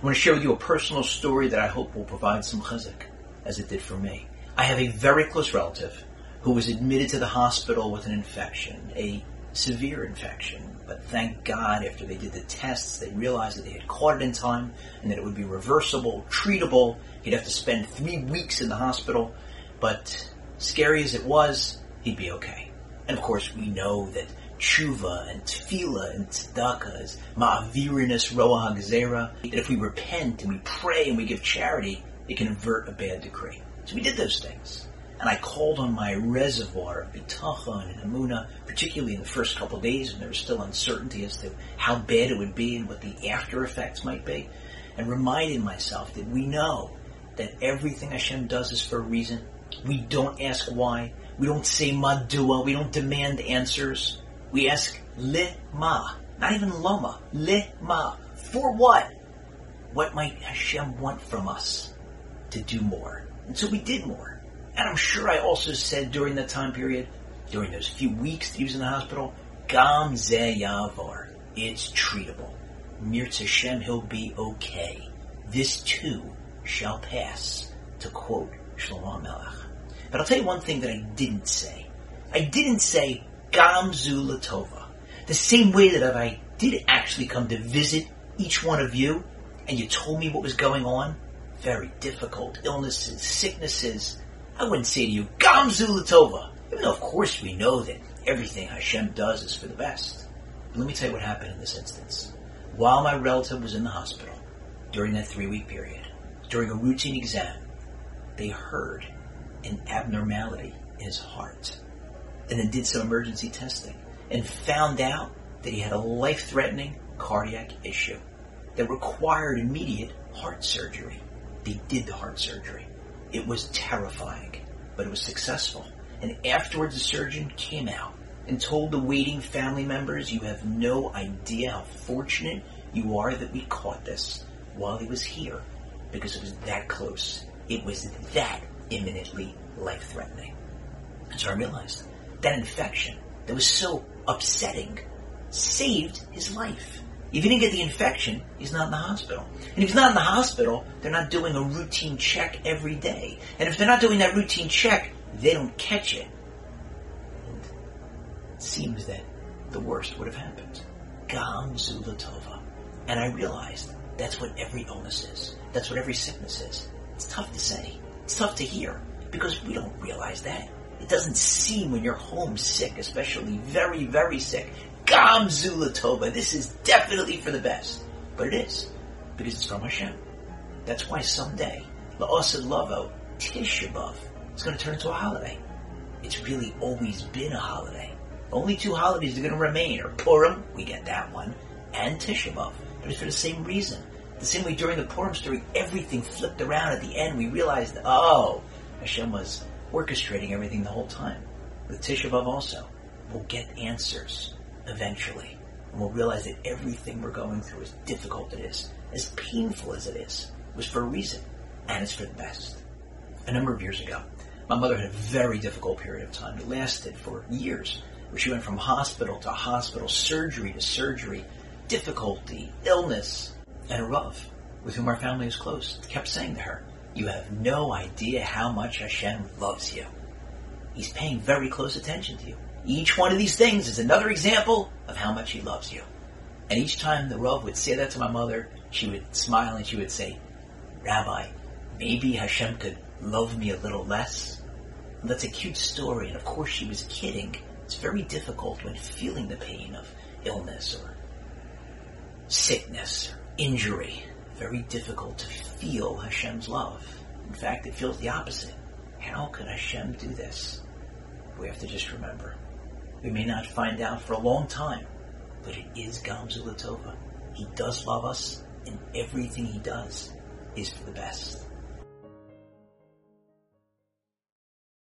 I want to share with you a personal story that I hope will provide some chizuk, as it did for me. I have a very close relative who was admitted to the hospital with an infection, a severe infection. But thank God, after they did the tests, they realized that they had caught it in time and that it would be reversible, treatable. He'd have to spend three weeks in the hospital, but scary as it was, he'd be okay. And of course, we know that tshuva and tefillah and tzedakah is ma'avirin es ro'a. That if we repent and we pray and we give charity, it can avert a bad decree. So we did those things. And I called on my reservoir of bitachon and emunah, particularly in the first couple of days when there was still uncertainty as to how bad it would be and what the after effects might be, and reminded myself that we know that everything Hashem does is for a reason. We don't ask why. We don't say madua. We don't demand answers. We ask le ma, not even loma, le ma. For what? What might Hashem want from us to do more? And so we did more. And I'm sure I also said during that time period, during those few weeks that he was in the hospital, Gam yavar. It's treatable. Mirz Hashem, he'll be okay. This too shall pass, to quote Shlomo Melech. But I'll tell you one thing that I didn't say. I didn't say Gamzu Latova. The same way that I did actually come to visit each one of you and you told me what was going on, very difficult illnesses, sicknesses, I wouldn't say to you, Gamzu Latova. Even though of course we know that everything Hashem does is for the best. But let me tell you what happened in this instance. While my relative was in the hospital, during that three week period, during a routine exam, they heard an abnormality in his heart and then did some emergency testing and found out that he had a life threatening cardiac issue that required immediate heart surgery. They did the heart surgery. It was terrifying, but it was successful. And afterwards, the surgeon came out and told the waiting family members, You have no idea how fortunate you are that we caught this while he was here because it was that close. It was that imminently life threatening. And so I realized that infection that was so upsetting saved his life. If he didn't get the infection, he's not in the hospital. And if he's not in the hospital, they're not doing a routine check every day. And if they're not doing that routine check, they don't catch it. And it seems that the worst would have happened. Gam Zulatova. And I realized that's what every illness is. That's what every sickness is. It's tough to say. It's tough to hear because we don't realize that. It doesn't seem when you're homesick, especially very, very sick. Gam Zulatova. This is definitely for the best. But it is. Because it's from Hashem. That's why someday, La'asad Lavo, Tisha B'Av, is going to turn into a holiday. It's really always been a holiday. Only two holidays are going to remain are Purim, we get that one, and Tisha. But it's for the same reason. The same way during the Purim story, everything flipped around at the end. We realized, oh, Hashem was orchestrating everything the whole time. With Tisha B'Av also, we'll get answers eventually. And we'll realize that everything we're going through, as difficult it is, as painful as it is, was for a reason. And it's for the best. A number of years ago, my mother had a very difficult period of time. It lasted for years, where she went from hospital to hospital, surgery to surgery, difficulty, illness, and a Rav, with whom our family is close, kept saying to her, you have no idea how much Hashem loves you. He's paying very close attention to you. Each one of these things is another example of how much he loves you. And each time the Rav would say that to my mother, she would smile and she would say, Rabbi, maybe Hashem could love me a little less. And that's a cute story, and of course she was kidding. It's very difficult when feeling the pain of illness or sickness or injury. Very difficult to feel Hashem's love. In fact, it feels the opposite. How could Hashem do this? We have to just remember. We may not find out for a long time, but it is Gamzu Latova. He does love us, and everything he does is for the best.